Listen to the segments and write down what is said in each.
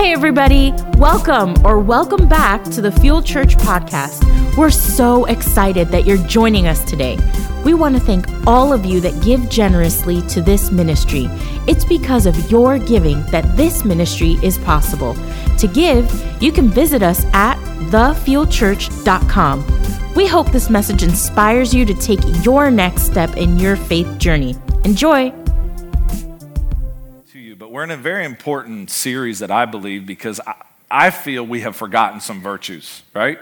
Hey, everybody, welcome or welcome back to the Fuel Church podcast. We're so excited that you're joining us today. We want to thank all of you that give generously to this ministry. It's because of your giving that this ministry is possible. To give, you can visit us at thefuelchurch.com. We hope this message inspires you to take your next step in your faith journey. Enjoy! We're in a very important series that I believe because I, I feel we have forgotten some virtues, right?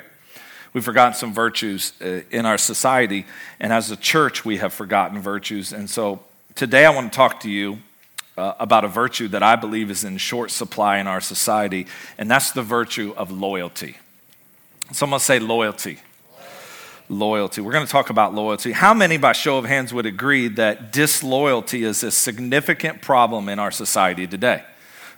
We've forgotten some virtues uh, in our society, and as a church, we have forgotten virtues. And so today I want to talk to you uh, about a virtue that I believe is in short supply in our society, and that's the virtue of loyalty. Someone say loyalty loyalty. We're going to talk about loyalty. How many, by show of hands, would agree that disloyalty is a significant problem in our society today?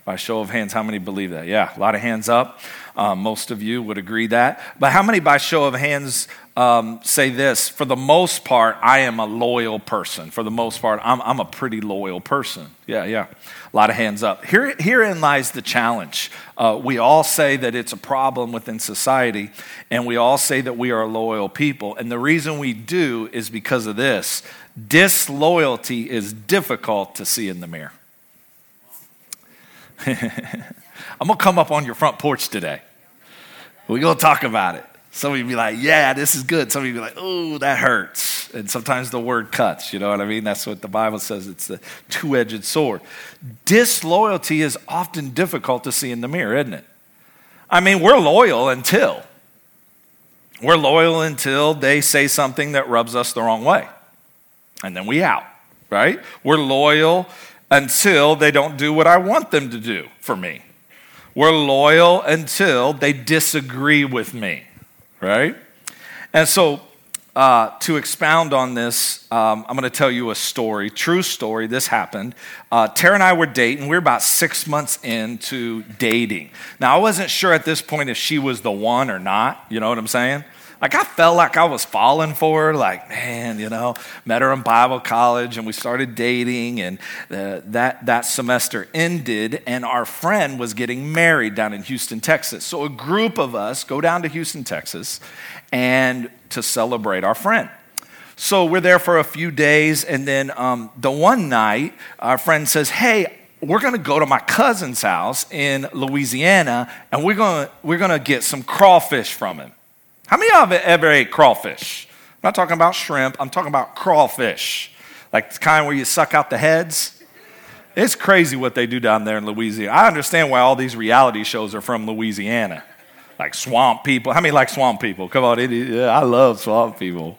By show of hands, how many believe that? Yeah, a lot of hands up. Um, most of you would agree that. But how many, by show of hands, um, say this? For the most part, I am a loyal person. For the most part, I'm, I'm a pretty loyal person. Yeah, yeah. A lot of hands up. Here, herein lies the challenge. Uh, we all say that it's a problem within society, and we all say that we are loyal people. And the reason we do is because of this disloyalty is difficult to see in the mirror. I'm going to come up on your front porch today. We're going to talk about it. Some of you be like, yeah, this is good. Some of you be like, oh, that hurts. And sometimes the word cuts, you know what I mean? That's what the Bible says. It's the two edged sword. Disloyalty is often difficult to see in the mirror, isn't it? I mean, we're loyal until. We're loyal until they say something that rubs us the wrong way. And then we out, right? We're loyal until they don't do what I want them to do for me. We're loyal until they disagree with me right? And so, uh, to expound on this, um, I'm going to tell you a story, true story. This happened. Uh, Tara and I were dating. We were about six months into dating. Now, I wasn't sure at this point if she was the one or not. You know what I'm saying? Like, I felt like I was falling for her. Like, man, you know, met her in Bible college and we started dating. And uh, that, that semester ended, and our friend was getting married down in Houston, Texas. So, a group of us go down to Houston, Texas, and to celebrate our friend. So, we're there for a few days. And then um, the one night, our friend says, Hey, we're going to go to my cousin's house in Louisiana and we're to, we're going to get some crawfish from him. How many of you have ever ate crawfish? I'm not talking about shrimp, I'm talking about crawfish, like the kind where you suck out the heads. It's crazy what they do down there in Louisiana. I understand why all these reality shows are from Louisiana, like swamp people. How many like swamp people? Come on, it, yeah, I love swamp people.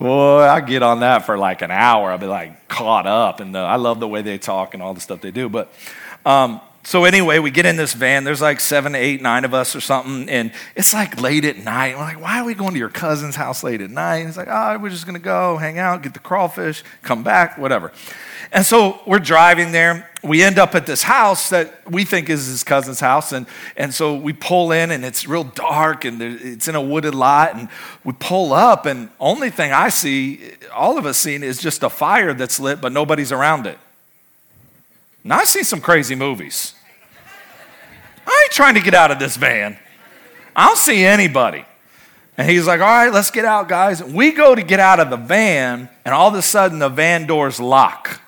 Boy, I get on that for like an hour. I'll be like caught up, and I love the way they talk and all the stuff they do. But um, so anyway, we get in this van. There's like seven, eight, nine of us or something, and it's like late at night. We're like, why are we going to your cousin's house late at night? And it's like, oh, we're just gonna go hang out, get the crawfish, come back, whatever. And so we're driving there. We end up at this house that we think is his cousin's house, and and so we pull in, and it's real dark, and it's in a wooded lot, and we pull up, and only thing I see, all of us seen, is just a fire that's lit, but nobody's around it. Now, I've seen some crazy movies. I ain't trying to get out of this van. I don't see anybody. And he's like, All right, let's get out, guys. We go to get out of the van, and all of a sudden the van doors lock.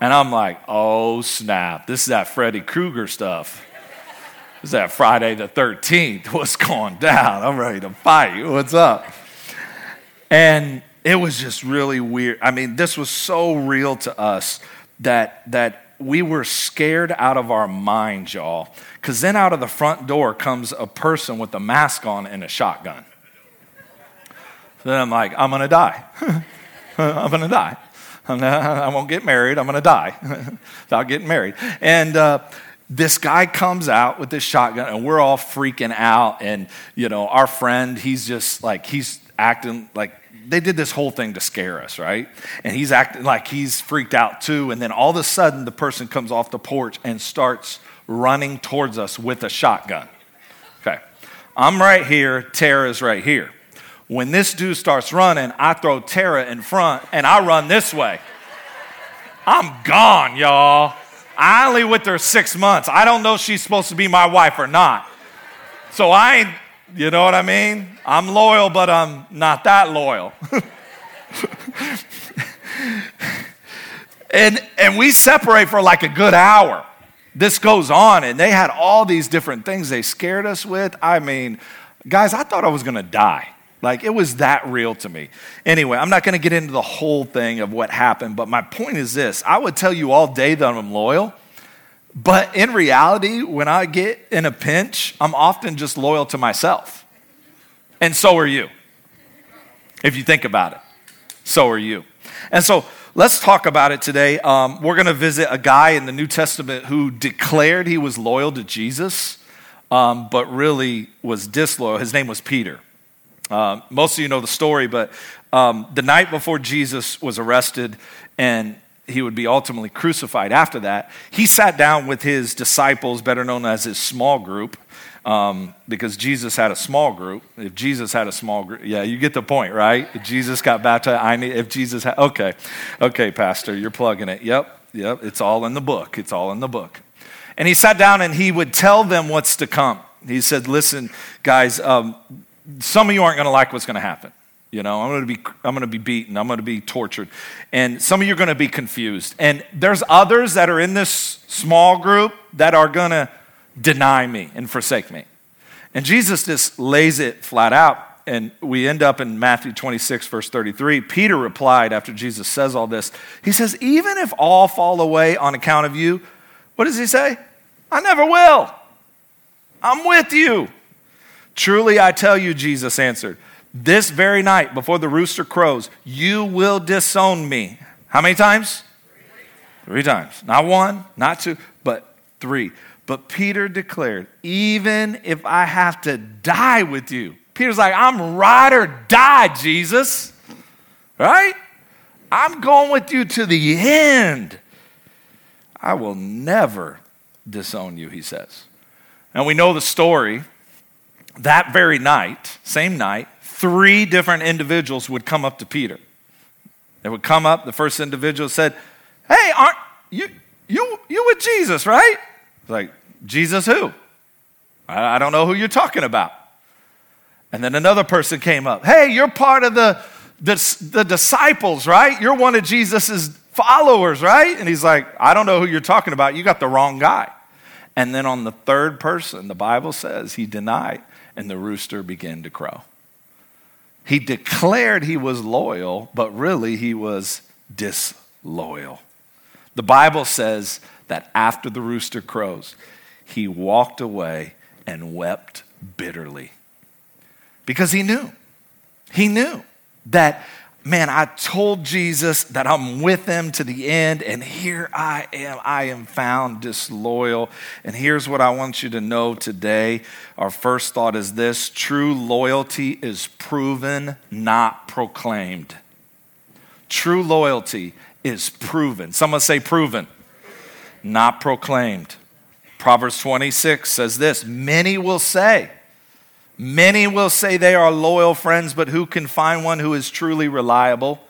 And I'm like, Oh, snap. This is that Freddy Krueger stuff. This is that Friday the 13th. What's going down? I'm ready to fight. What's up? And it was just really weird. I mean, this was so real to us that, that we were scared out of our minds, y'all. Because then out of the front door comes a person with a mask on and a shotgun. So then I'm like, I'm going to die. I'm going to die. I won't get married. I'm going to die without getting married. And uh, this guy comes out with this shotgun, and we're all freaking out. And, you know, our friend, he's just like, he's acting like they did this whole thing to scare us, right? And he's acting like he's freaked out too. And then all of a sudden, the person comes off the porch and starts running towards us with a shotgun. Okay. I'm right here, Tara's right here. When this dude starts running, I throw Tara in front and I run this way. I'm gone, y'all. I only with her six months. I don't know if she's supposed to be my wife or not. So I ain't, you know what I mean? I'm loyal, but I'm not that loyal. and, and we separate for like a good hour. This goes on, and they had all these different things they scared us with. I mean, guys, I thought I was gonna die. Like it was that real to me. Anyway, I'm not to get into the whole thing of what happened, but my point is this I would tell you all day that I'm loyal, but in reality, when I get in a pinch, I'm often just loyal to myself. And so are you. If you think about it, so are you. And so let's talk about it today. Um, we're going to visit a guy in the New Testament who declared he was loyal to Jesus, um, but really was disloyal. His name was Peter. Uh, most of you know the story, but um, the night before Jesus was arrested and he would be ultimately crucified after that, he sat down with his disciples, better known as his small group, um, because Jesus had a small group. If Jesus had a small group, yeah, you get the point, right? If Jesus got baptized, I need, if Jesus had, okay, okay, Pastor, you're plugging it. Yep, yep, it's all in the book. It's all in the book. And he sat down and he would tell them what's to come. He said, Listen, guys, um, some of you aren't going to like what's going to happen. You know, I'm going to be I'm going to be beaten. I'm going to be tortured. And some of you are going to be confused. And there's others that are in this small group that are going to deny me and forsake me. And Jesus just lays it flat out. And we end up in Matthew 26, verse 33. Peter replied after Jesus says all this. He says, Even if all fall away on account of you, what does he say? I never will. I'm with you. Truly I tell you, Jesus answered, this very night before the rooster crows, you will disown me. How many times? Three times. Not one, not two, but three. But Peter declared, even if I have to die with you, Peter's like, I'm ride or die, Jesus. Right? I'm going with you to the end. I will never disown you, he says. And we know the story that very night, same night, three different individuals would come up to Peter. They would come up, the first individual said, Hey, aren't you you you with Jesus, right? Like, Jesus who? I, I don't know who you're talking about. And then another person came up, Hey, you're part of the, the, the disciples, right? You're one of Jesus's followers, right? And he's like, I don't know who you're talking about. You got the wrong guy. And then on the third person, the Bible says he denied and the rooster began to crow. He declared he was loyal, but really he was disloyal. The Bible says that after the rooster crows, he walked away and wept bitterly because he knew. He knew that man, I told Jesus that I'm with him to the end, and here I am. I am found disloyal. And here's what I want you to know today. Our first thought is this true loyalty is proven, not proclaimed. True loyalty is proven. Someone say proven, not proclaimed. Proverbs 26 says this Many will say, Many will say they are loyal friends, but who can find one who is truly reliable?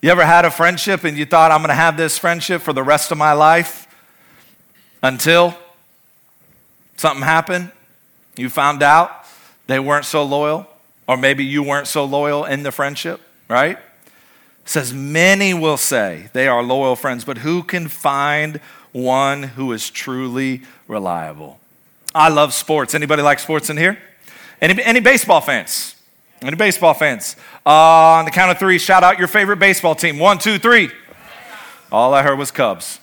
You ever had a friendship and you thought, I'm going to have this friendship for the rest of my life until something happened? You found out they weren't so loyal, or maybe you weren't so loyal in the friendship, right? It says, Many will say they are loyal friends, but who can find one who is truly reliable? I love sports. Anybody like sports in here? Any, any baseball fans? Any baseball fans? Uh, on the count of three, shout out your favorite baseball team. One, two, three. All I heard was Cubs.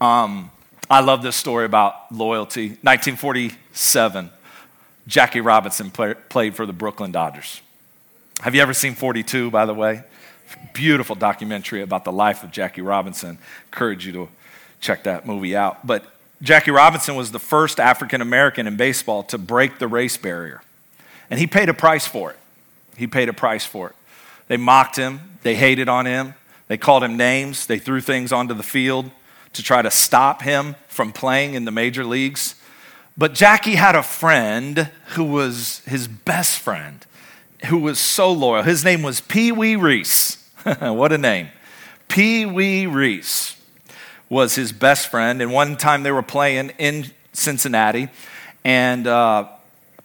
Um, I love this story about loyalty. 1947, Jackie Robinson play, played for the Brooklyn Dodgers. Have you ever seen 42, by the way? Beautiful documentary about the life of Jackie Robinson. Encourage you to check that movie out. But Jackie Robinson was the first African American in baseball to break the race barrier. And he paid a price for it. He paid a price for it. They mocked him, they hated on him, they called him names, they threw things onto the field to try to stop him from playing in the major leagues. But Jackie had a friend who was his best friend, who was so loyal. His name was Pee Wee Reese. what a name. Pee Wee Reese was his best friend, and one time they were playing in Cincinnati, and uh,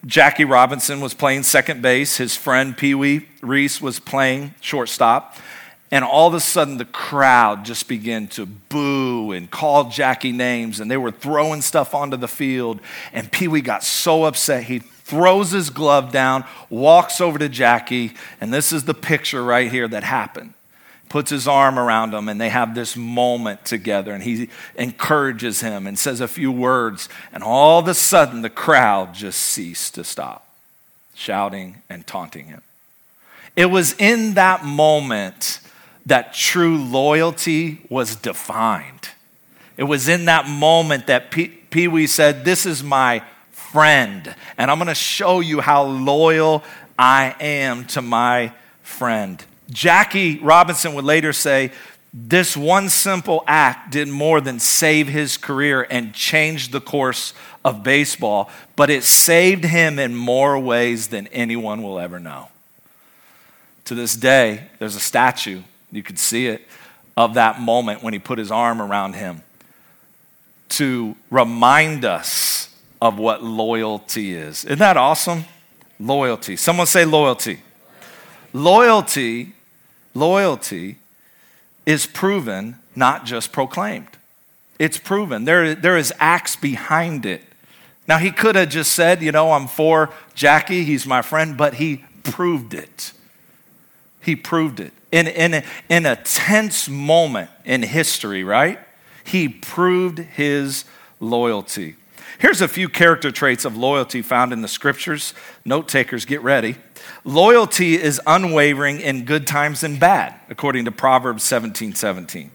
Jackie Robinson was playing second base. His friend Pee Wee Reese was playing shortstop. And all of a sudden, the crowd just began to boo and call Jackie names, and they were throwing stuff onto the field. And Pee Wee got so upset, he throws his glove down, walks over to Jackie, and this is the picture right here that happened. Puts his arm around him, and they have this moment together, and he encourages him and says a few words. And all of a sudden, the crowd just ceased to stop, shouting and taunting him. It was in that moment that true loyalty was defined. It was in that moment that Pee Wee said, This is my friend, and I'm going to show you how loyal I am to my friend. Jackie Robinson would later say, This one simple act did more than save his career and change the course of baseball, but it saved him in more ways than anyone will ever know. To this day, there's a statue you could see it of that moment when he put his arm around him to remind us of what loyalty is. Isn't that awesome? Loyalty. Someone say loyalty. Loyalty, loyalty is proven, not just proclaimed. It's proven. There, there is acts behind it. Now, he could have just said, you know, I'm for Jackie, he's my friend, but he proved it. He proved it in, in, in a tense moment in history, right? He proved his loyalty. Here's a few character traits of loyalty found in the scriptures. Note takers, get ready. Loyalty is unwavering in good times and bad, according to Proverbs 17 17.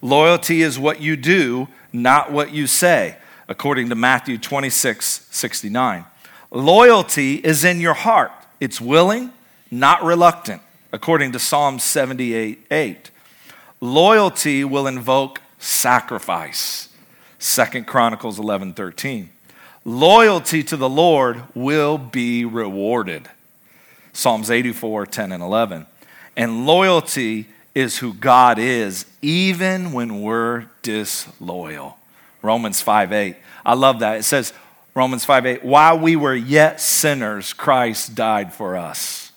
Loyalty is what you do, not what you say, according to Matthew 26 69. Loyalty is in your heart, it's willing, not reluctant according to Psalm 78 8. Loyalty will invoke sacrifice, Second Chronicles 11 13. Loyalty to the Lord will be rewarded, Psalms 84 10 and 11. And loyalty is who God is, even when we're disloyal. Romans 5 8. I love that. It says, Romans 5 8, while we were yet sinners, Christ died for us.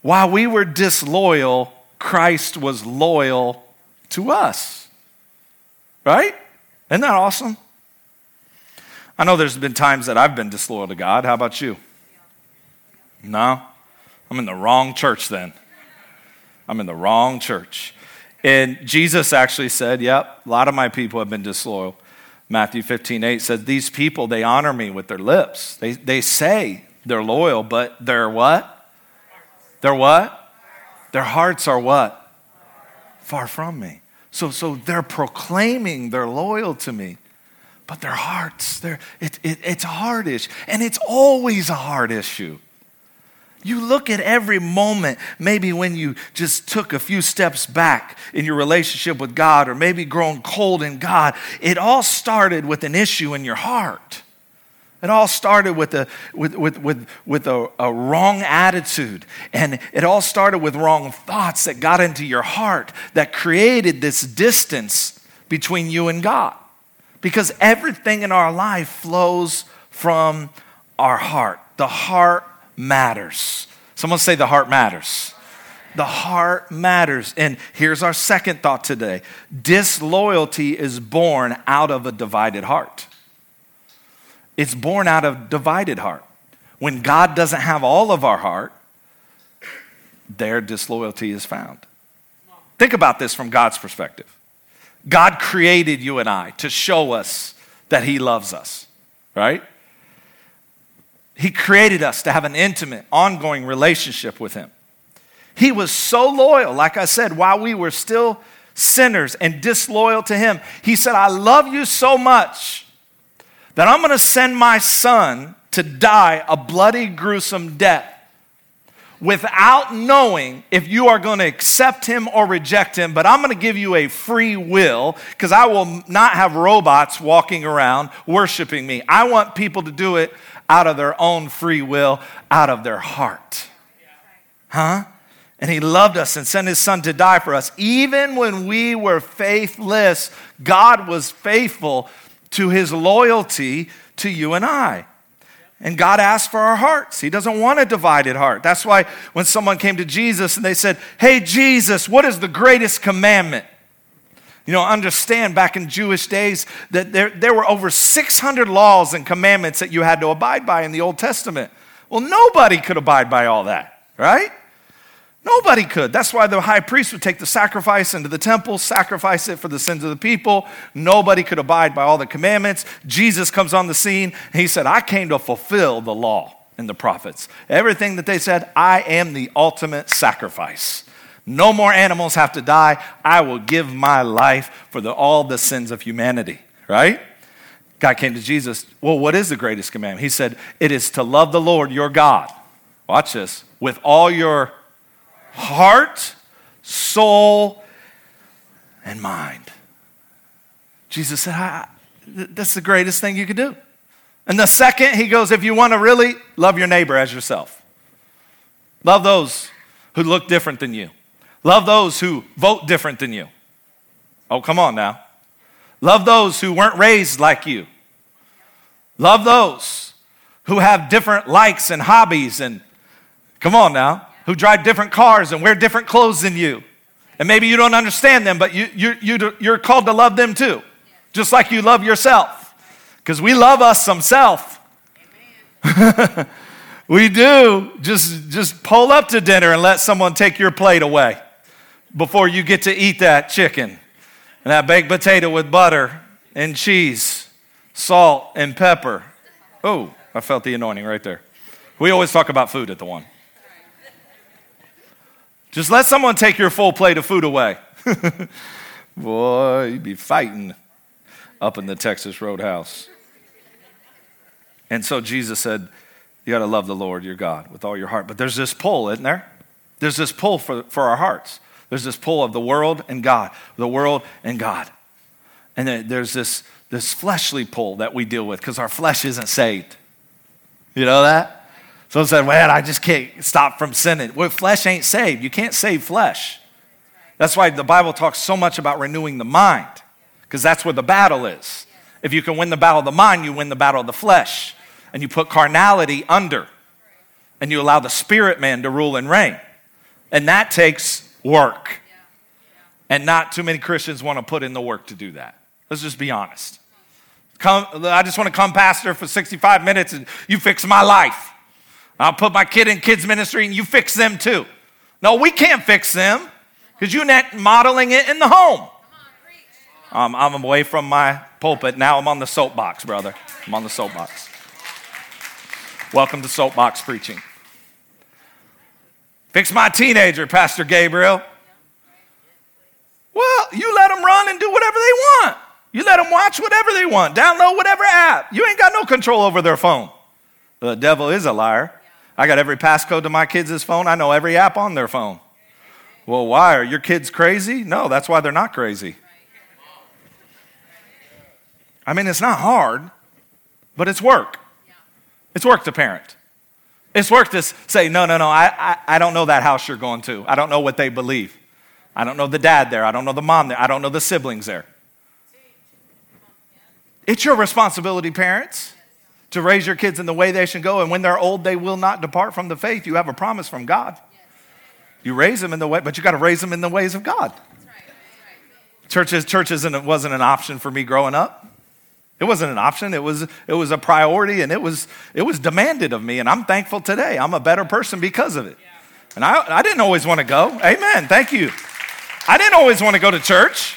While we were disloyal, Christ was loyal to us. Right? Isn't that awesome? I know there's been times that I've been disloyal to God. How about you? No? I'm in the wrong church then. I'm in the wrong church. And Jesus actually said, Yep, a lot of my people have been disloyal. Matthew 15, 8 says, These people, they honor me with their lips. They, they say they're loyal, but they're what? Their what? Their hearts are what? Far from me. So, so they're proclaiming they're loyal to me, but their hearts, they're, it, it, it's a hard issue. And it's always a hard issue. You look at every moment, maybe when you just took a few steps back in your relationship with God, or maybe grown cold in God, it all started with an issue in your heart. It all started with a, with, with, with, with a, a wrong attitude. And it all started with wrong thoughts that got into your heart that created this distance between you and God. Because everything in our life flows from our heart. The heart matters. Someone say, the heart matters. The heart matters. And here's our second thought today disloyalty is born out of a divided heart. It's born out of divided heart. When God doesn't have all of our heart, their disloyalty is found. Think about this from God's perspective. God created you and I to show us that He loves us, right? He created us to have an intimate, ongoing relationship with Him. He was so loyal, like I said, while we were still sinners and disloyal to Him. He said, I love you so much that I'm going to send my son to die a bloody, gruesome death without knowing if you are going to accept him or reject him, but I'm going to give you a free will because I will not have robots walking around worshiping me. I want people to do it out of their own free will, out of their heart. Huh? And he loved us and sent his son to die for us. Even when we were faithless, God was faithful to his loyalty to you and I. And God asks for our hearts. He doesn't want a divided heart. That's why when someone came to Jesus and they said, Hey, Jesus, what is the greatest commandment? You know, understand back in Jewish days that there, there were over 600 laws and commandments that you had to abide by in the Old Testament. Well, nobody could abide by all that, right? Nobody could. That's why the high priest would take the sacrifice into the temple, sacrifice it for the sins of the people. Nobody could abide by all the commandments. Jesus comes on the scene. He said, I came to fulfill the law and the prophets. Everything that they said, I am the ultimate sacrifice. No more animals have to die. I will give my life for the, all the sins of humanity, right? God came to Jesus. Well, what is the greatest commandment? He said, It is to love the Lord your God. Watch this. With all your heart, soul, and mind. Jesus said, That's the greatest thing you could do. And the second, he goes, If you want to really love your neighbor as yourself, love those who look different than you, love those who vote different than you. Oh, come on now. Love those who weren't raised like you. Love those who have different likes and hobbies and come on now who drive different cars and wear different clothes than you. And maybe you don't understand them, but you, you, you, you're called to love them too, just like you love yourself. Because we love us some self. we do. Just, just pull up to dinner and let someone take your plate away before you get to eat that chicken and that baked potato with butter and cheese, salt and pepper. Oh, I felt the anointing right there. We always talk about food at the one. Just let someone take your full plate of food away. Boy, you'd be fighting up in the Texas Roadhouse. And so Jesus said, You got to love the Lord your God with all your heart. But there's this pull, isn't there? There's this pull for, for our hearts. There's this pull of the world and God, the world and God. And then there's this, this fleshly pull that we deal with because our flesh isn't saved. You know that? Someone said, Man, I just can't stop from sinning. Well, flesh ain't saved. You can't save flesh. That's why the Bible talks so much about renewing the mind, because that's where the battle is. If you can win the battle of the mind, you win the battle of the flesh. And you put carnality under, and you allow the spirit man to rule and reign. And that takes work. And not too many Christians want to put in the work to do that. Let's just be honest. Come, I just want to come pastor for 65 minutes and you fix my life. I'll put my kid in kids ministry and you fix them too. No, we can't fix them because you're not modeling it in the home. Um, I'm away from my pulpit. Now I'm on the soapbox, brother. I'm on the soapbox. Welcome to soapbox preaching. Fix my teenager, Pastor Gabriel. Well, you let them run and do whatever they want. You let them watch whatever they want, download whatever app. You ain't got no control over their phone. The devil is a liar. I got every passcode to my kids' phone. I know every app on their phone. Well, why? Are your kids crazy? No, that's why they're not crazy. I mean, it's not hard, but it's work. It's work to parent. It's work to say, no, no, no, I, I, I don't know that house you're going to. I don't know what they believe. I don't know the dad there. I don't know the mom there. I don't know the siblings there. It's your responsibility, parents to raise your kids in the way they should go. And when they're old, they will not depart from the faith. You have a promise from God. You raise them in the way, but you got to raise them in the ways of God. Churches, churches and it wasn't an option for me growing up. It wasn't an option. It was, it was a priority and it was, it was demanded of me. And I'm thankful today. I'm a better person because of it. And I, I didn't always want to go. Amen. Thank you. I didn't always want to go to church.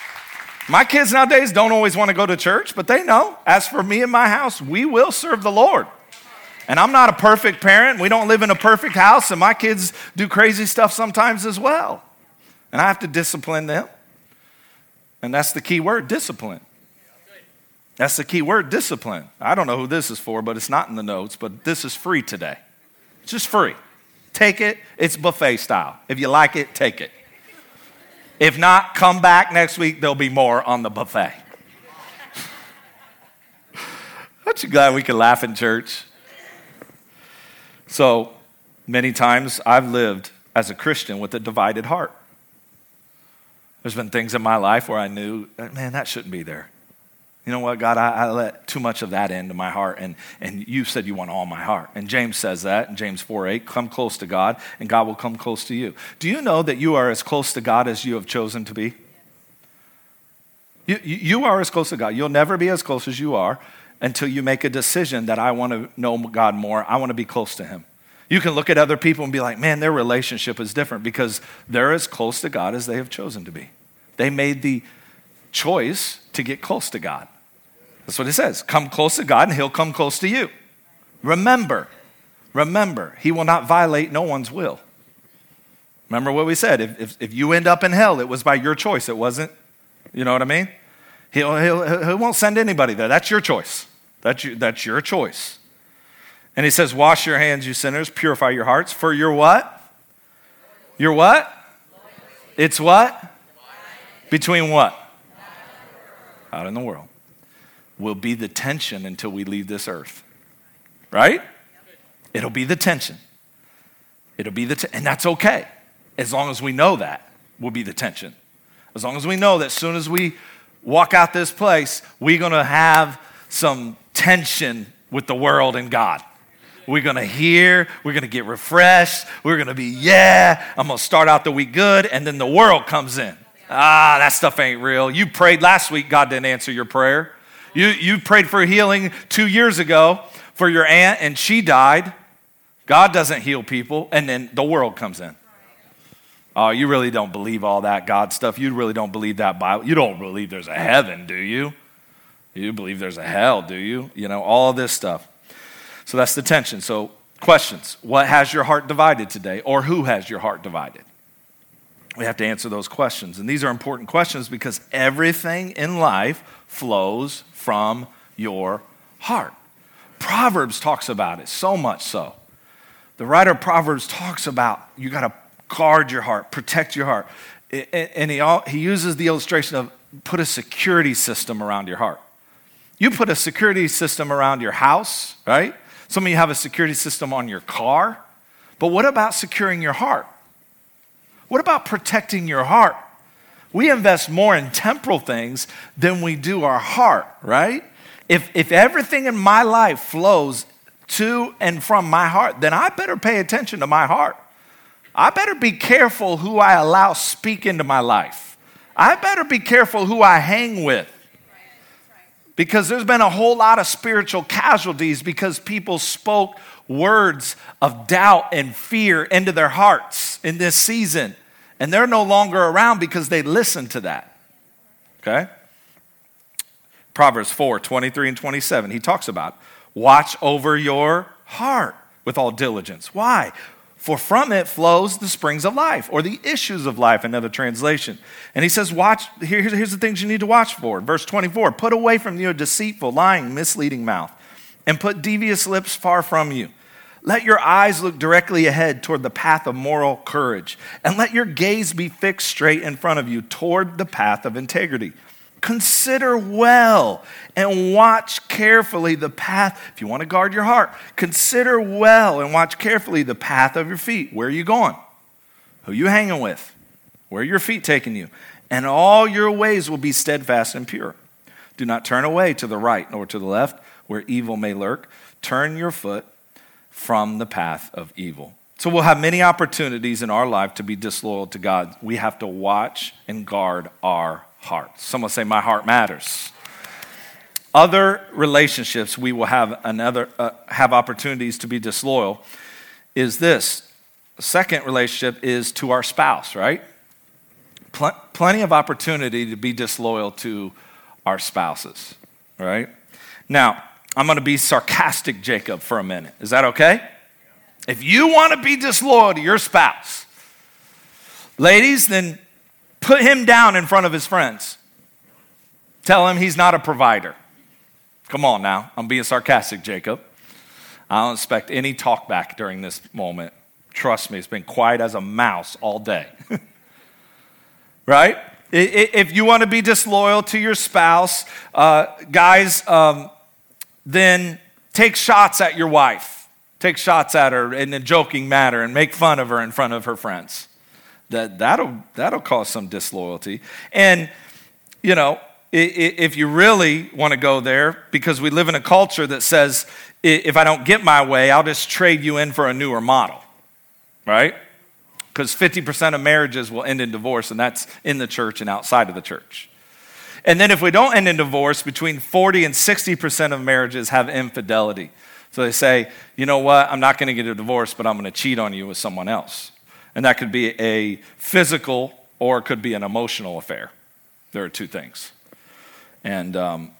My kids nowadays don't always want to go to church, but they know, as for me and my house, we will serve the Lord. And I'm not a perfect parent. We don't live in a perfect house, and my kids do crazy stuff sometimes as well. And I have to discipline them. And that's the key word discipline. That's the key word discipline. I don't know who this is for, but it's not in the notes, but this is free today. It's just free. Take it, it's buffet style. If you like it, take it. If not, come back next week. There'll be more on the buffet. Aren't you glad we can laugh in church? So many times I've lived as a Christian with a divided heart. There's been things in my life where I knew, man, that shouldn't be there. You know what, God, I, I, let too much of that into my heart, and, and you said you want all my heart. And James says that in James 4 8, come close to God, and God will come close to you. Do you know that you are as close to God as you have chosen to be? You, you are as close to God. You'll never be as close as you are until you make a decision that I want to know God more. I want to be close to Him. You can look at other people and be like, man, their relationship is different because they're as close to God as they have chosen to be. They made the choice to get close to God. That's what it says. Come close to God and he'll come close to you. Remember, remember, he will not violate no one's will. Remember what we said. If, if, if, you end up in hell, it was by your choice. It wasn't, you know what I mean? He'll, he'll, he won't send anybody there. That's your choice. That's your, that's your choice. And he says, Wash your hands, you sinners, purify your hearts. For your what? Your what? It's what? Between what? Out in the world will be the tension until we leave this earth. Right? It'll be the tension. It'll be the, and that's okay. As long as we know that will be the tension. As long as we know that as soon as we walk out this place, we're going to have some tension with the world and God. We're going to hear, we're going to get refreshed, we're going to be, yeah, I'm going to start out the week good, and then the world comes in. Ah, that stuff ain't real. You prayed last week, God didn't answer your prayer. You, you prayed for healing two years ago for your aunt and she died. God doesn't heal people, and then the world comes in. Oh, you really don't believe all that God stuff. You really don't believe that Bible. You don't believe there's a heaven, do you? You believe there's a hell, do you? You know, all this stuff. So that's the tension. So, questions What has your heart divided today? Or who has your heart divided? We have to answer those questions. And these are important questions because everything in life flows from your heart. Proverbs talks about it so much so. The writer of Proverbs talks about you got to guard your heart, protect your heart. And he, he uses the illustration of put a security system around your heart. You put a security system around your house, right? Some of you have a security system on your car. But what about securing your heart? What about protecting your heart? We invest more in temporal things than we do our heart, right? If, if everything in my life flows to and from my heart, then I better pay attention to my heart. I better be careful who I allow speak into my life. I better be careful who I hang with. Because there's been a whole lot of spiritual casualties because people spoke words of doubt and fear into their hearts in this season and they're no longer around because they listened to that. Okay? Proverbs 4 23 and 27, he talks about watch over your heart with all diligence. Why? For from it flows the springs of life or the issues of life, another translation. And he says, Watch, here, here's the things you need to watch for. Verse 24 Put away from you a deceitful, lying, misleading mouth, and put devious lips far from you. Let your eyes look directly ahead toward the path of moral courage, and let your gaze be fixed straight in front of you toward the path of integrity. Consider well and watch carefully the path. If you want to guard your heart, consider well and watch carefully the path of your feet. Where are you going? Who are you hanging with? Where are your feet taking you? And all your ways will be steadfast and pure. Do not turn away to the right nor to the left, where evil may lurk. Turn your foot from the path of evil. So we'll have many opportunities in our life to be disloyal to God. We have to watch and guard our hearts. Someone say, My heart matters. Other relationships we will have another uh, have opportunities to be disloyal is this. Second relationship is to our spouse, right? Pl- plenty of opportunity to be disloyal to our spouses, right? Now, I'm going to be sarcastic, Jacob, for a minute. Is that okay? If you want to be disloyal to your spouse, ladies, then put him down in front of his friends. Tell him he's not a provider. Come on now. I'm being sarcastic, Jacob. I don't expect any talk back during this moment. Trust me, it's been quiet as a mouse all day. right? If you want to be disloyal to your spouse, uh, guys, um, then take shots at your wife. take shots at her in a joking manner and make fun of her in front of her friends. That, that'll, that'll cause some disloyalty. And, you know, if you really want to go there, because we live in a culture that says, if I don't get my way, I'll just trade you in for a newer model, right? Because 50% of marriages will end in divorce, and that's in the church and outside of the church. And then if we don't end in divorce, between 40 and 60% of marriages have infidelity. So they say, you know what, I'm not going to get a divorce, but I'm going to cheat on you with someone else. And that could be a physical or it could be an emotional affair. There are two things. And um,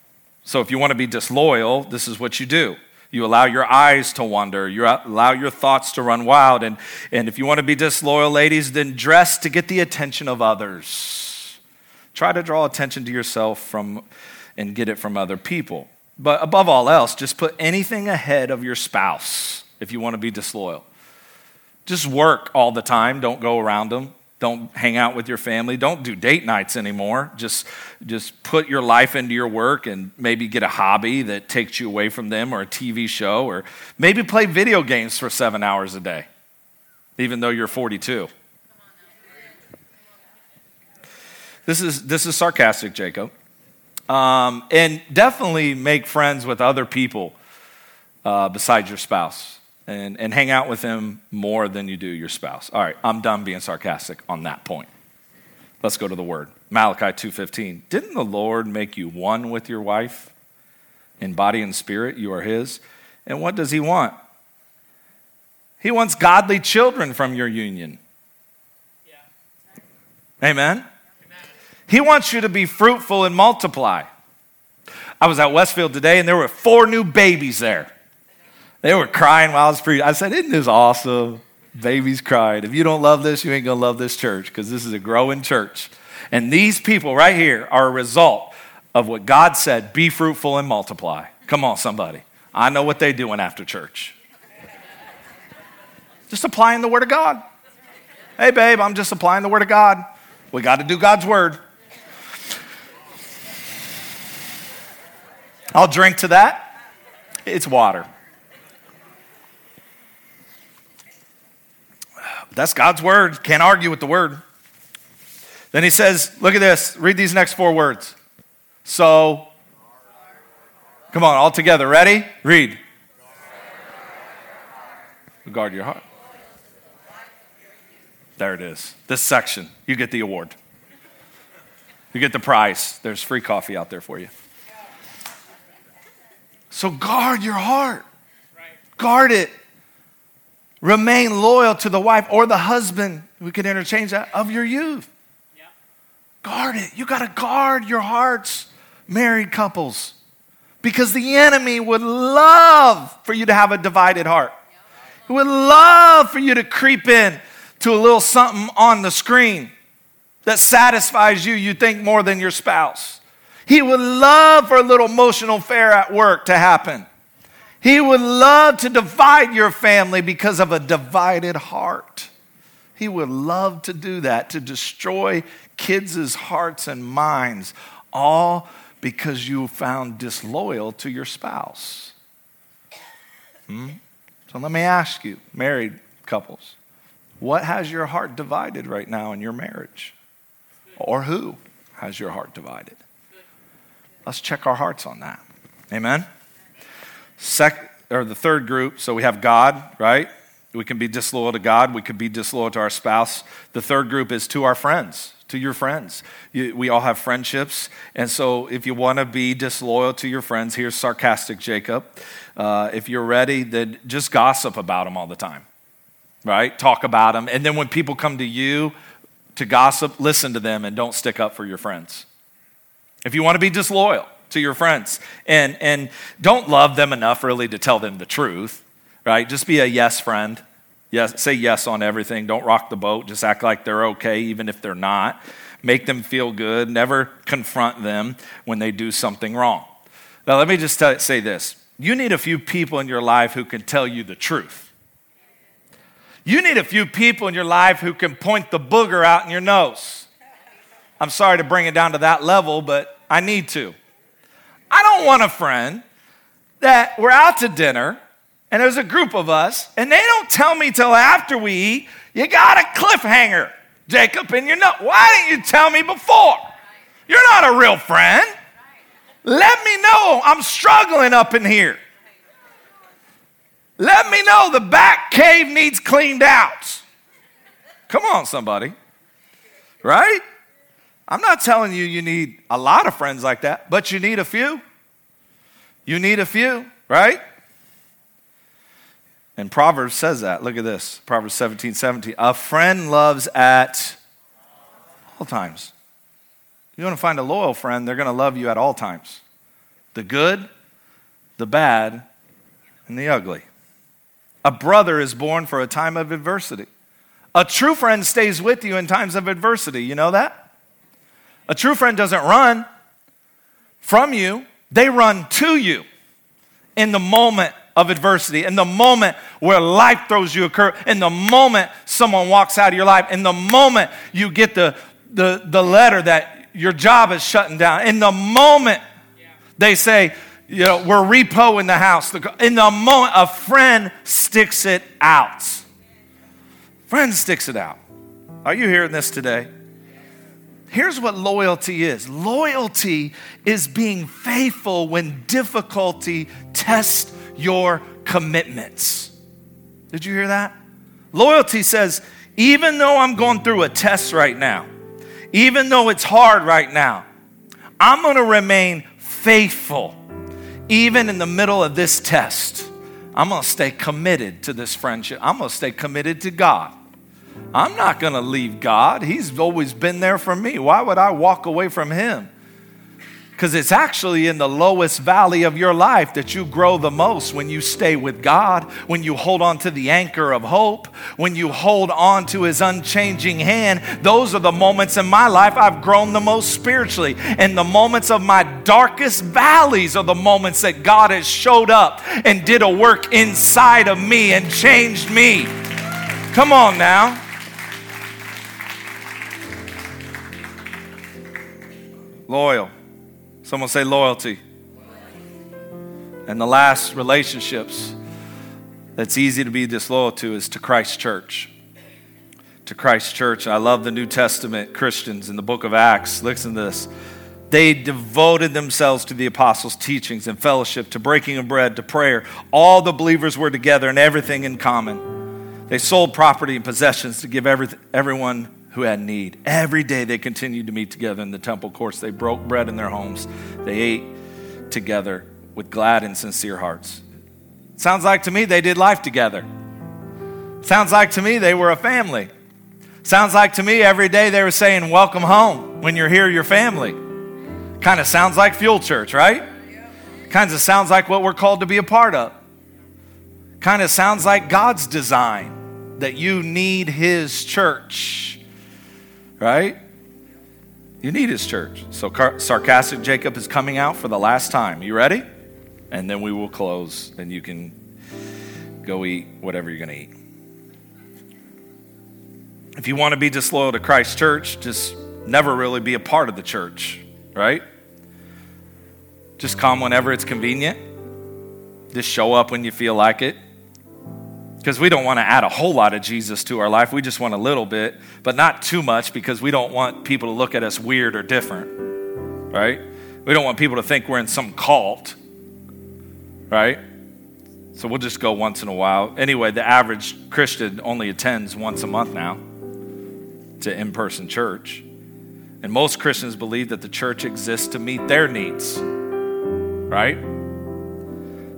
so if you want to be disloyal, this is what you do. You allow your eyes to wander. You allow your thoughts to run wild. And, and if you want to be disloyal, ladies, then dress to get the attention of others. Try to draw attention to yourself from, and get it from other people. But above all else, just put anything ahead of your spouse if you want to be disloyal. Just work all the time. Don't go around them. Don't hang out with your family. Don't do date nights anymore. Just, just put your life into your work and maybe get a hobby that takes you away from them or a TV show or maybe play video games for seven hours a day, even though you're 42. This is, this is sarcastic, Jacob. Um, and definitely make friends with other people uh, besides your spouse and, and hang out with them more than you do your spouse. All right, I'm done being sarcastic on that point. Let's go to the word. Malachi 2:15. Didn't the Lord make you one with your wife? In body and spirit you are his. And what does he want? He wants godly children from your union. Yeah. Amen. He wants you to be fruitful and multiply. I was at Westfield today and there were four new babies there. They were crying while I was preaching. I said, Isn't this awesome? Babies cried. If you don't love this, you ain't to love this church because this is a growing church. And these people right here are a result of what God said be fruitful and multiply. Come on, somebody. I know what they're doing after church. Just applying the Word of God. Hey, babe, I'm just applying the Word of God. We got to do God's Word. I'll drink to that. It's water. That's God's word. Can't argue with the word. Then he says, look at this. Read these next four words. So, come on, all together. Ready? Read. Guard your heart. There it is. This section. You get the award. You get the prize. There's free coffee out there for you. So guard your heart. Guard it. Remain loyal to the wife or the husband, we could interchange that, of your youth. Guard it. You got to guard your hearts, married couples, because the enemy would love for you to have a divided heart. He would love for you to creep in to a little something on the screen that satisfies you, you think more than your spouse. He would love for a little emotional affair at work to happen. He would love to divide your family because of a divided heart. He would love to do that, to destroy kids' hearts and minds, all because you found disloyal to your spouse. Hmm? So let me ask you, married couples, what has your heart divided right now in your marriage? Or who has your heart divided? Let's check our hearts on that. Amen? Sec- or the third group, so we have God, right? We can be disloyal to God. We could be disloyal to our spouse. The third group is to our friends, to your friends. You, we all have friendships. And so if you want to be disloyal to your friends, here's sarcastic Jacob. Uh, if you're ready, then just gossip about them all the time, right? Talk about them. And then when people come to you to gossip, listen to them and don't stick up for your friends. If you want to be disloyal, to your friends. And, and don't love them enough really to tell them the truth, right? Just be a yes friend. Yes, say yes on everything. Don't rock the boat. Just act like they're okay, even if they're not. Make them feel good. Never confront them when they do something wrong. Now, let me just tell, say this you need a few people in your life who can tell you the truth. You need a few people in your life who can point the booger out in your nose. I'm sorry to bring it down to that level, but I need to. I don't want a friend that we're out to dinner and there's a group of us, and they don't tell me till after we eat, you got a cliffhanger, Jacob, and you're not. Why didn't you tell me before? You're not a real friend. Let me know I'm struggling up in here. Let me know the back cave needs cleaned out. Come on, somebody. Right? I'm not telling you you need a lot of friends like that, but you need a few. You need a few, right? And Proverbs says that. Look at this Proverbs 17 17. A friend loves at all times. You want to find a loyal friend, they're going to love you at all times the good, the bad, and the ugly. A brother is born for a time of adversity. A true friend stays with you in times of adversity. You know that? A true friend doesn't run from you, they run to you in the moment of adversity, in the moment where life throws you a curve, in the moment someone walks out of your life, in the moment you get the, the, the letter that your job is shutting down, in the moment they say, you know, we're repo in the house. In the moment, a friend sticks it out. Friend sticks it out. Are you hearing this today? Here's what loyalty is loyalty is being faithful when difficulty tests your commitments. Did you hear that? Loyalty says, even though I'm going through a test right now, even though it's hard right now, I'm going to remain faithful even in the middle of this test. I'm going to stay committed to this friendship. I'm going to stay committed to God. I'm not going to leave God. He's always been there for me. Why would I walk away from Him? Because it's actually in the lowest valley of your life that you grow the most when you stay with God, when you hold on to the anchor of hope, when you hold on to His unchanging hand. Those are the moments in my life I've grown the most spiritually. And the moments of my darkest valleys are the moments that God has showed up and did a work inside of me and changed me. Come on now. Loyal. Someone say loyalty. And the last relationships that's easy to be disloyal to is to Christ Church. To Christ Church. I love the New Testament Christians in the book of Acts. Listen to this. They devoted themselves to the apostles' teachings and fellowship, to breaking of bread, to prayer. All the believers were together and everything in common. They sold property and possessions to give every, everyone who had need. Every day they continued to meet together in the temple courts. They broke bread in their homes. They ate together with glad and sincere hearts. Sounds like to me they did life together. Sounds like to me they were a family. Sounds like to me every day they were saying, Welcome home. When you're here, your family. Kind of sounds like Fuel Church, right? Kind of sounds like what we're called to be a part of. Kind of sounds like God's design that you need His church right? You need his church. So, car- sarcastic Jacob is coming out for the last time. You ready? And then we will close, and you can go eat whatever you're going to eat. If you want to be disloyal to Christ's church, just never really be a part of the church, right? Just come whenever it's convenient. Just show up when you feel like it because we don't want to add a whole lot of Jesus to our life. We just want a little bit, but not too much because we don't want people to look at us weird or different, right? We don't want people to think we're in some cult, right? So we'll just go once in a while. Anyway, the average Christian only attends once a month now to in person church. And most Christians believe that the church exists to meet their needs, right?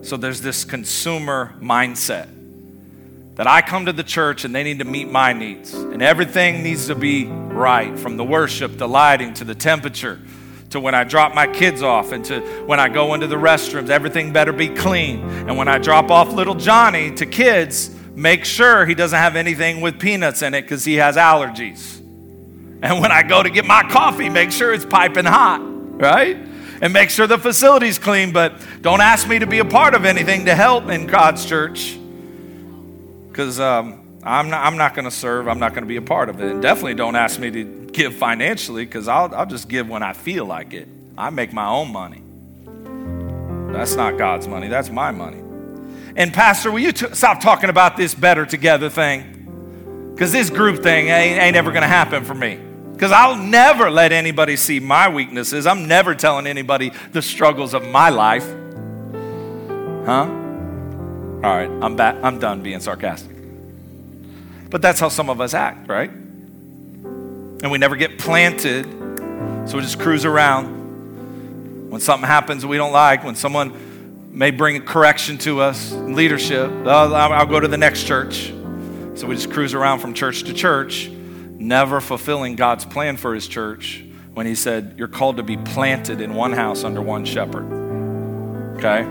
So there's this consumer mindset that I come to the church and they need to meet my needs. And everything needs to be right from the worship, the lighting, to the temperature, to when I drop my kids off, and to when I go into the restrooms. Everything better be clean. And when I drop off little Johnny to kids, make sure he doesn't have anything with peanuts in it because he has allergies. And when I go to get my coffee, make sure it's piping hot, right? And make sure the facility's clean, but don't ask me to be a part of anything to help in God's church because um, I'm not, I'm not going to serve. I'm not going to be a part of it. And definitely don't ask me to give financially because I'll, I'll just give when I feel like it. I make my own money. That's not God's money, that's my money. And, Pastor, will you t- stop talking about this better together thing? Because this group thing ain't, ain't ever going to happen for me. Because I'll never let anybody see my weaknesses. I'm never telling anybody the struggles of my life. Huh? All right, I'm back. I'm done being sarcastic. But that's how some of us act, right? And we never get planted, so we just cruise around. When something happens we don't like, when someone may bring correction to us, leadership, I'll, I'll go to the next church. So we just cruise around from church to church never fulfilling God's plan for his church when he said, You're called to be planted in one house under one shepherd. Okay?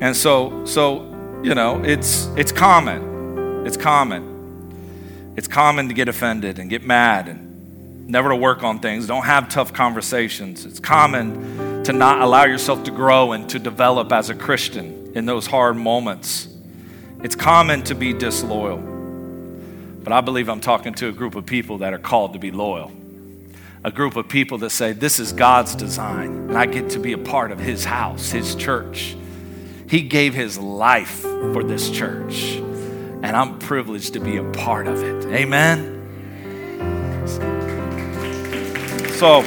And so, so you know, it's, it's common. It's common. It's common to get offended and get mad and never to work on things. Don't have tough conversations. It's common to not allow yourself to grow and to develop as a Christian in those hard moments. It's common to be disloyal. But I believe I'm talking to a group of people that are called to be loyal. A group of people that say, This is God's design, and I get to be a part of His house, His church. He gave His life for this church, and I'm privileged to be a part of it. Amen? So,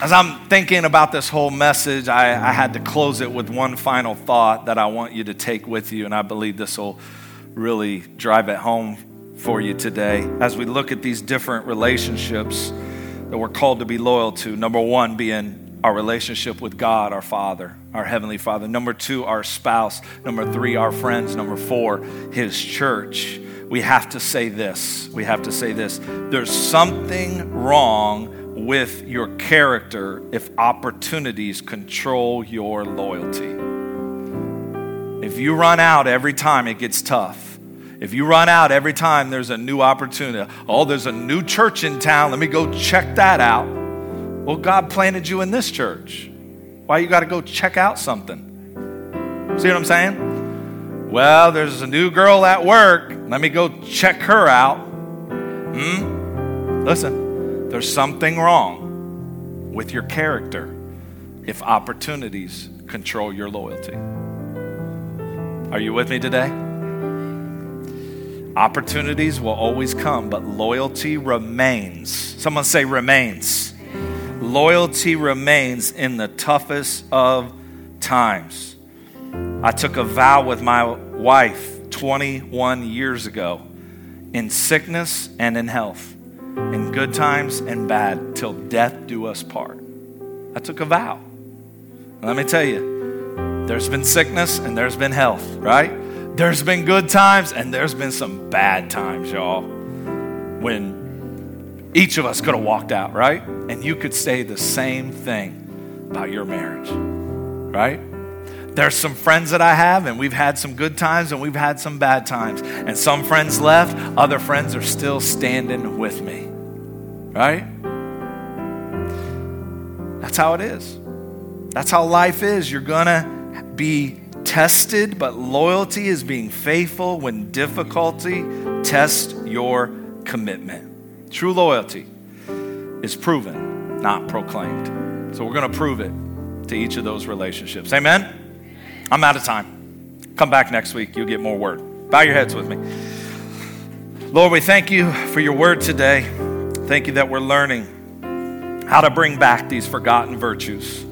As I'm thinking about this whole message, I, I, had to close it with one final thought that I want you to take with you, and I believe this will really drive it home for you today. As we look at these different relationships that we're called to be loyal to, number one being our relationship with God, our Father, our Heavenly Father. Number two, our spouse. Number three, our friends. Number four, His church. We have to say this. We have to say this. There's something wrong with your character if opportunities control your loyalty. If you run out every time it gets tough, if you run out every time there's a new opportunity, oh, there's a new church in town, let me go check that out. Well, God planted you in this church. Why you got to go check out something? See what I'm saying? Well, there's a new girl at work. Let me go check her out. Hmm? Listen, there's something wrong with your character if opportunities control your loyalty. Are you with me today? Opportunities will always come, but loyalty remains. Someone say, remains. Loyalty remains in the toughest of times. I took a vow with my wife 21 years ago in sickness and in health in good times and bad, till death do us part. I took a vow. Let me tell you, there's been sickness and there's been health, right? There's been good times and there's been some bad times, y'all, when each of us could have walked out, right? And you could say the same thing about your marriage, right? There's some friends that I have, and we've had some good times and we've had some bad times. And some friends left, other friends are still standing with me. Right? That's how it is. That's how life is. You're going to be tested, but loyalty is being faithful when difficulty tests your commitment. True loyalty is proven, not proclaimed. So we're going to prove it to each of those relationships. Amen? I'm out of time. Come back next week. You'll get more word. Bow your heads with me. Lord, we thank you for your word today. Thank you that we're learning how to bring back these forgotten virtues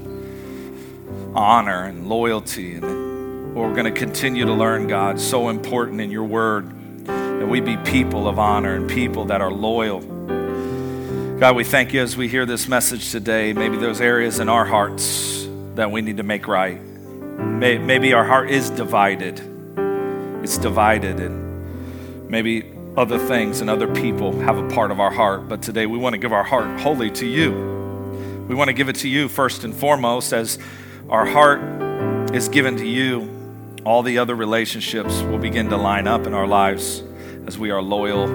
honor and loyalty. And we're going to continue to learn, God, so important in your word that we be people of honor and people that are loyal. God, we thank you as we hear this message today. Maybe those areas in our hearts that we need to make right. Maybe our heart is divided. It's divided, and maybe other things and other people have a part of our heart. But today we want to give our heart wholly to you. We want to give it to you first and foremost as our heart is given to you. All the other relationships will begin to line up in our lives as we are loyal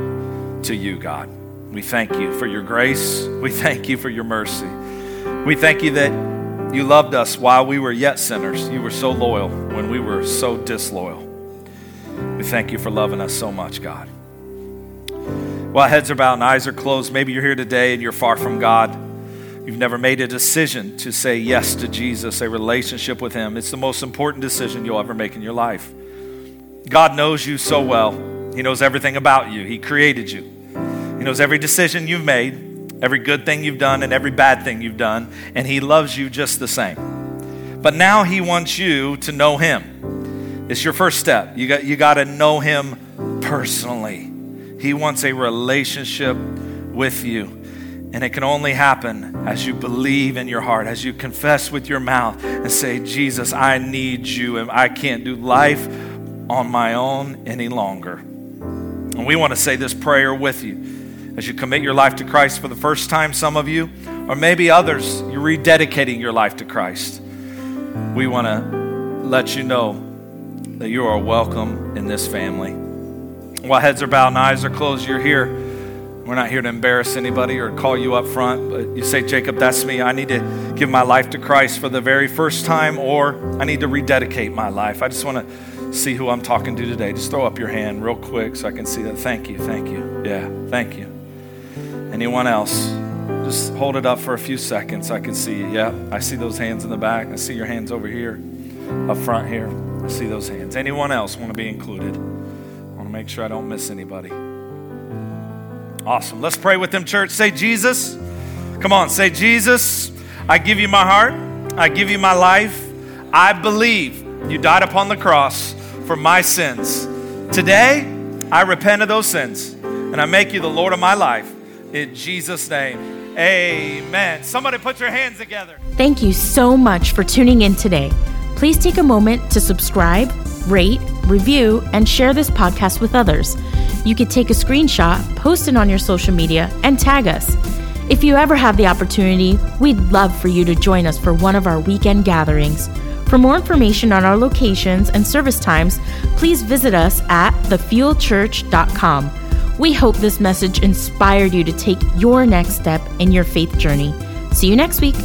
to you, God. We thank you for your grace. We thank you for your mercy. We thank you that you loved us while we were yet sinners. You were so loyal when we were so disloyal. We thank you for loving us so much, God. While heads are bowed and eyes are closed, maybe you're here today and you're far from God. you've never made a decision to say yes to Jesus, a relationship with Him, it's the most important decision you'll ever make in your life. God knows you so well. He knows everything about you. He created you. He knows every decision you've made, every good thing you've done, and every bad thing you've done, and He loves you just the same. But now He wants you to know Him. It's your first step. You got, you got to know Him personally. He wants a relationship with you. And it can only happen as you believe in your heart, as you confess with your mouth and say, Jesus, I need you, and I can't do life on my own any longer. And we want to say this prayer with you as you commit your life to Christ for the first time, some of you, or maybe others, you're rededicating your life to Christ. We want to let you know that you are welcome in this family. While heads are bowed and eyes are closed, you're here we're not here to embarrass anybody or call you up front, but you say, Jacob, that's me. I need to give my life to Christ for the very first time, or I need to rededicate my life. I just want to see who I'm talking to today. Just throw up your hand real quick so I can see that. Thank you, thank you. Yeah, thank you. Anyone else? Just hold it up for a few seconds so I can see you. Yeah, I see those hands in the back. I see your hands over here, up front here. I see those hands. Anyone else want to be included? I want to make sure I don't miss anybody. Awesome. Let's pray with them, church. Say, Jesus. Come on, say, Jesus, I give you my heart. I give you my life. I believe you died upon the cross for my sins. Today, I repent of those sins and I make you the Lord of my life. In Jesus' name, amen. Somebody put your hands together. Thank you so much for tuning in today. Please take a moment to subscribe, rate, review, and share this podcast with others you could take a screenshot, post it on your social media, and tag us. If you ever have the opportunity, we'd love for you to join us for one of our weekend gatherings. For more information on our locations and service times, please visit us at thefuelchurch.com. We hope this message inspired you to take your next step in your faith journey. See you next week.